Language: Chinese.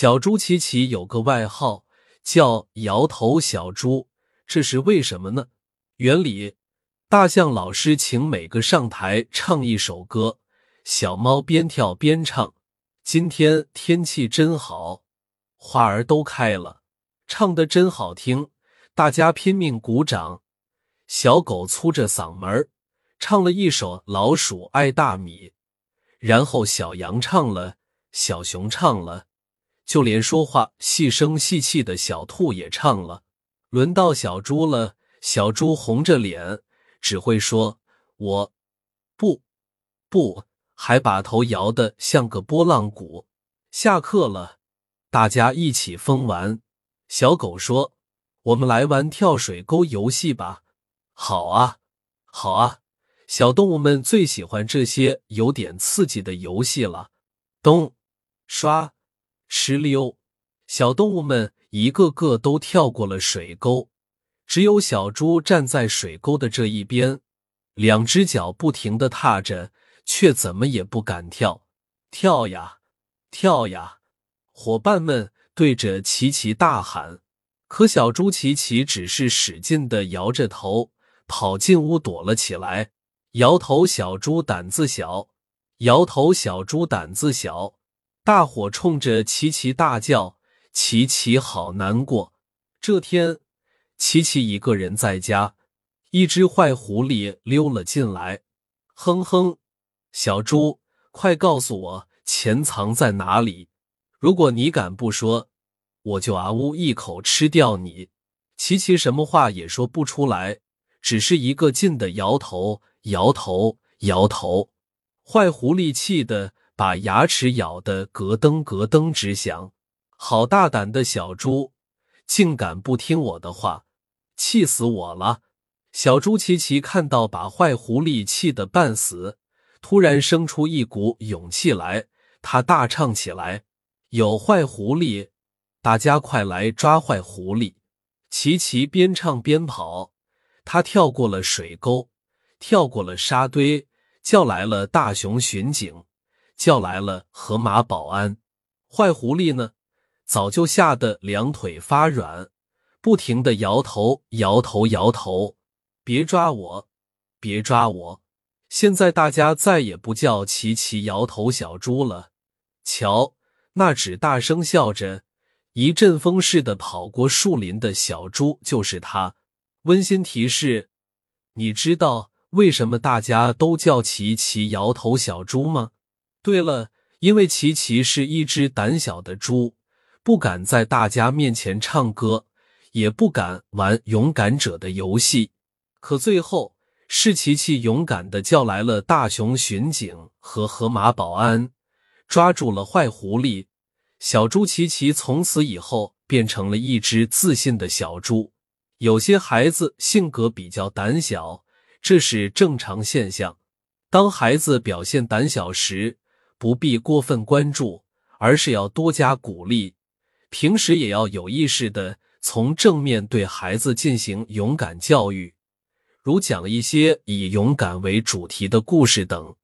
小猪琪琪有个外号叫“摇头小猪”，这是为什么呢？原理：大象老师请每个上台唱一首歌，小猫边跳边唱。今天天气真好，花儿都开了，唱的真好听，大家拼命鼓掌。小狗粗着嗓门唱了一首《老鼠爱大米》，然后小羊唱了，小熊唱了。就连说话细声细气的小兔也唱了，轮到小猪了。小猪红着脸，只会说“我不不”，还把头摇得像个拨浪鼓。下课了，大家一起疯玩。小狗说：“我们来玩跳水沟游戏吧。”“好啊，好啊！”小动物们最喜欢这些有点刺激的游戏了。咚，刷。哧溜，小动物们一个个都跳过了水沟，只有小猪站在水沟的这一边，两只脚不停的踏着，却怎么也不敢跳。跳呀，跳呀！伙伴们对着琪琪大喊，可小猪琪琪只是使劲的摇着头，跑进屋躲了起来。摇头小猪胆子小，摇头小猪胆子小。大伙冲着琪琪大叫：“琪琪好难过！”这天，琪琪一个人在家，一只坏狐狸溜了进来。哼哼，小猪，快告诉我钱藏在哪里！如果你敢不说，我就啊呜一口吃掉你！琪琪什么话也说不出来，只是一个劲的摇头，摇头，摇头。坏狐狸气得。把牙齿咬得咯噔咯噔直响，好大胆的小猪，竟敢不听我的话，气死我了！小猪琪琪看到把坏狐狸气得半死，突然生出一股勇气来，他大唱起来：“有坏狐狸，大家快来抓坏狐狸！”琪琪边唱边跑，他跳过了水沟，跳过了沙堆，叫来了大熊巡警。叫来了河马保安，坏狐狸呢，早就吓得两腿发软，不停的摇头摇头摇头，别抓我，别抓我！现在大家再也不叫琪琪摇头小猪了。瞧，那只大声笑着，一阵风似的跑过树林的小猪就是他。温馨提示：你知道为什么大家都叫琪琪摇头小猪吗？对了，因为琪琪是一只胆小的猪，不敢在大家面前唱歌，也不敢玩勇敢者的游戏。可最后是琪琪勇敢的叫来了大熊巡警和河马保安，抓住了坏狐狸。小猪琪琪从此以后变成了一只自信的小猪。有些孩子性格比较胆小，这是正常现象。当孩子表现胆小时，不必过分关注，而是要多加鼓励。平时也要有意识的从正面对孩子进行勇敢教育，如讲一些以勇敢为主题的故事等。